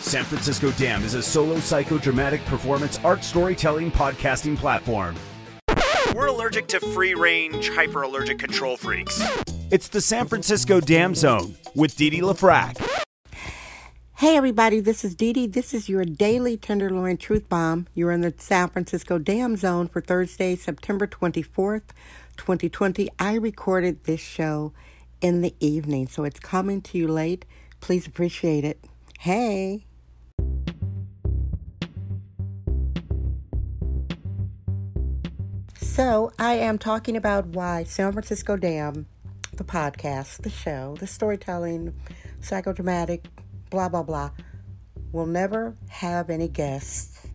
San Francisco Dam is a solo psychodramatic performance art storytelling podcasting platform. We're allergic to free range, hyper allergic control freaks. It's the San Francisco Dam Zone with Dee Dee LaFrac. Hey everybody, this is Dee Dee. This is your daily Tenderloin Truth Bomb. You're in the San Francisco Dam Zone for Thursday, September 24th, 2020. I recorded this show in the evening, so it's coming to you late. Please appreciate it. Hey. So, I am talking about why San Francisco Dam, the podcast, the show, the storytelling, psychodramatic, blah, blah, blah, will never have any guests.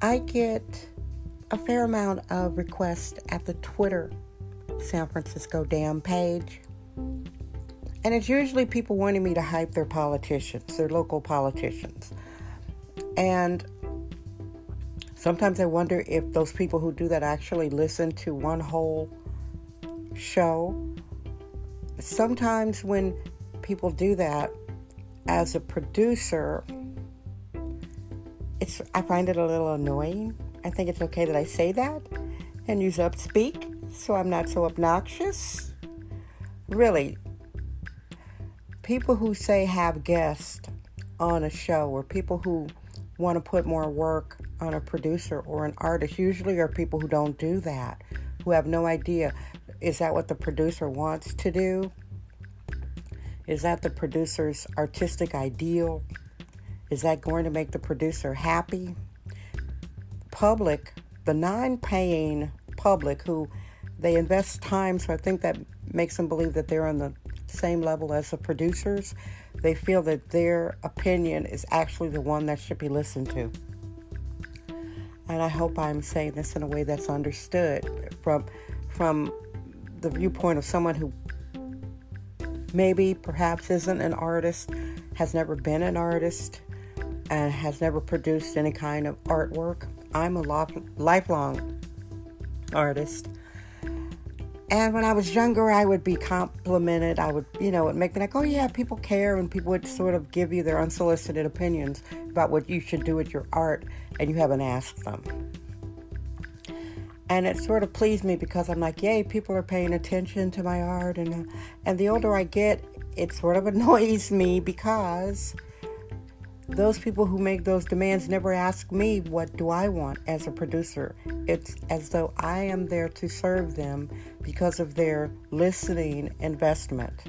I get a fair amount of requests at the Twitter San Francisco Dam page. And it's usually people wanting me to hype their politicians, their local politicians. And sometimes I wonder if those people who do that actually listen to one whole show. Sometimes when people do that, as a producer, it's I find it a little annoying. I think it's okay that I say that and use up speak so I'm not so obnoxious. Really, people who say have guests on a show or people who want to put more work on a producer or an artist usually are people who don't do that, who have no idea is that what the producer wants to do? Is that the producer's artistic ideal? Is that going to make the producer happy? Public, the non paying public who they invest time, so I think that makes them believe that they're on the same level as the producers. They feel that their opinion is actually the one that should be listened to. And I hope I'm saying this in a way that's understood from from the viewpoint of someone who maybe perhaps isn't an artist, has never been an artist, and has never produced any kind of artwork. I'm a lifelong artist. And when I was younger, I would be complimented. I would, you know, it make me like, oh yeah, people care, and people would sort of give you their unsolicited opinions about what you should do with your art, and you haven't asked them. And it sort of pleased me because I'm like, yay, people are paying attention to my art, and uh, and the older I get, it sort of annoys me because those people who make those demands never ask me what do I want as a producer. It's as though I am there to serve them because of their listening investment.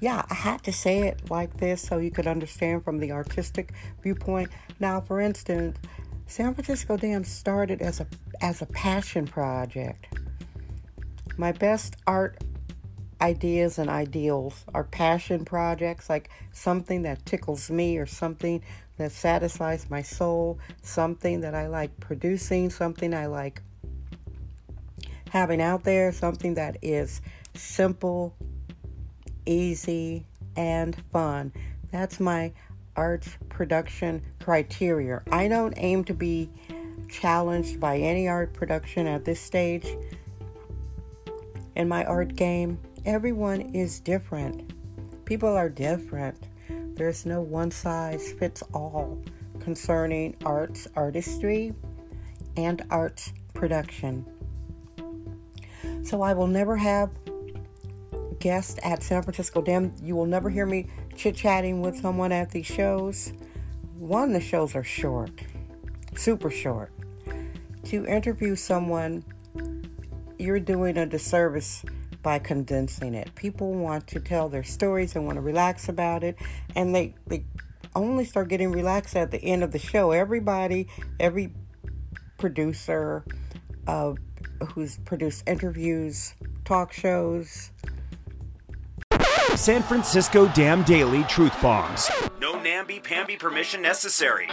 Yeah, I had to say it like this so you could understand from the artistic viewpoint. Now, for instance, San Francisco Dam started as a as a passion project. My best art ideas and ideals are passion projects, like something that tickles me or something that satisfies my soul, something that I like producing, something I like having out there, something that is simple, easy, and fun. That's my art production criteria. I don't aim to be challenged by any art production at this stage in my art game. Everyone is different. People are different. There's no one size fits all concerning arts artistry and arts production. So I will never have guests at San Francisco Dam. You will never hear me chit chatting with someone at these shows. One, the shows are short, super short. To interview someone, you're doing a disservice by condensing it. People want to tell their stories and want to relax about it, and they, they only start getting relaxed at the end of the show. Everybody, every producer uh, who's produced interviews, talk shows. San Francisco Dam Daily Truth Bombs. No namby-pamby permission necessary.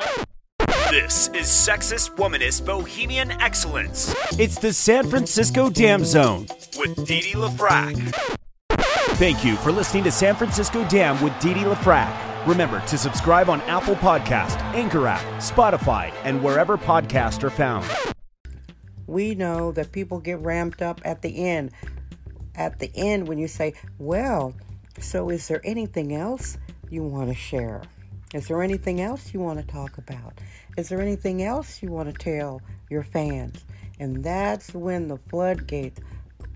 This is sexist, womanist, bohemian excellence It's the San Francisco Dam Zone. with Dee Dee LaFrac. Thank you for listening to San Francisco Dam with Dee Dee LaFrac. Remember to subscribe on Apple Podcast, Anchor app, Spotify, and wherever podcasts are found. we know that people get ramped up at the end. At the end, when you say, Well, so is there anything else you want to share? Is there anything else you want to talk about? Is there anything else you want to tell your fans? And that's when the floodgates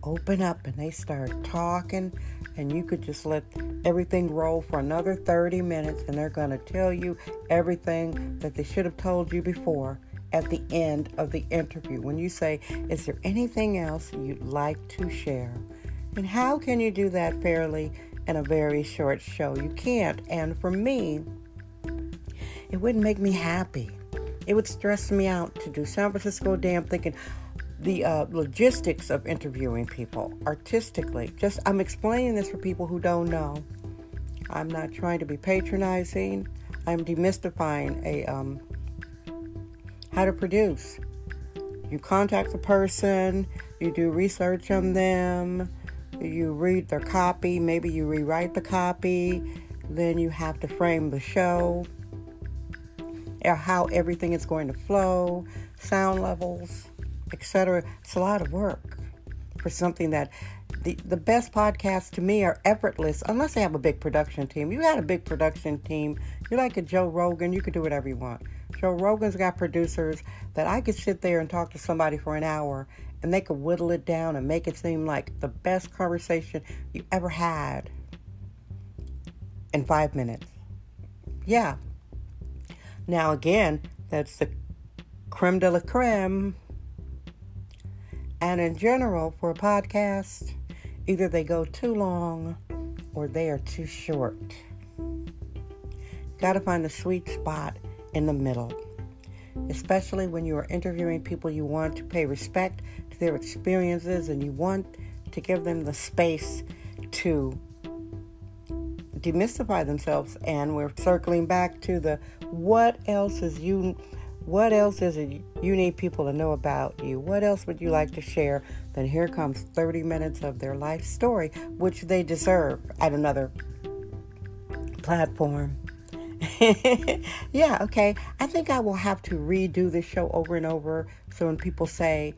open up and they start talking, and you could just let everything roll for another 30 minutes, and they're going to tell you everything that they should have told you before at the end of the interview when you say, Is there anything else you'd like to share? And how can you do that fairly in a very short show? You can't. And for me, it wouldn't make me happy. It would stress me out to do San Francisco Dam thinking the uh, logistics of interviewing people artistically. Just, I'm explaining this for people who don't know. I'm not trying to be patronizing. I'm demystifying a um, how to produce. You contact the person, you do research on them, you read their copy, maybe you rewrite the copy, then you have to frame the show, how everything is going to flow, sound levels, etc. It's a lot of work for something that the, the best podcasts to me are effortless unless they have a big production team. You had a big production team, you're like a Joe Rogan, you could do whatever you want. Joe Rogan's got producers that I could sit there and talk to somebody for an hour and they could whittle it down and make it seem like the best conversation you ever had in five minutes. Yeah. Now, again, that's the creme de la creme. And in general, for a podcast, either they go too long or they are too short. Got to find the sweet spot in the middle, especially when you are interviewing people you want to pay respect to their experiences and you want to give them the space to demystify themselves and we're circling back to the what else is you what else is it you need people to know about you? What else would you like to share? Then here comes 30 minutes of their life story which they deserve at another platform. Yeah okay. I think i will have to redo this show over and over so when people say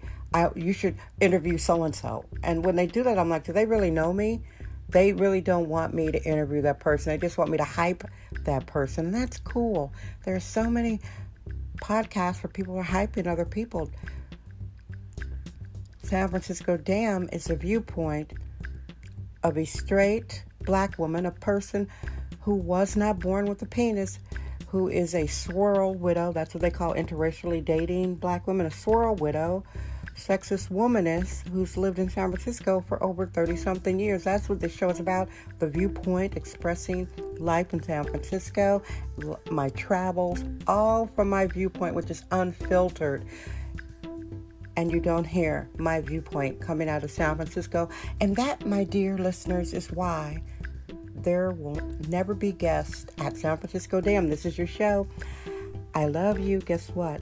you should interview so and so and when they do that i'm like do they really know me they really don't want me to interview that person. They just want me to hype that person. That's cool. There are so many podcasts where people are hyping other people. San Francisco Dam is a viewpoint of a straight black woman, a person who was not born with a penis, who is a swirl widow. That's what they call interracially dating black women, a swirl widow sexist womanist who's lived in San Francisco for over 30 something years. That's what this show is about the viewpoint, expressing life in San Francisco, my travels, all from my viewpoint, which is unfiltered. And you don't hear my viewpoint coming out of San Francisco. And that, my dear listeners, is why there will never be guests at San Francisco Dam. This is your show. I love you. Guess what?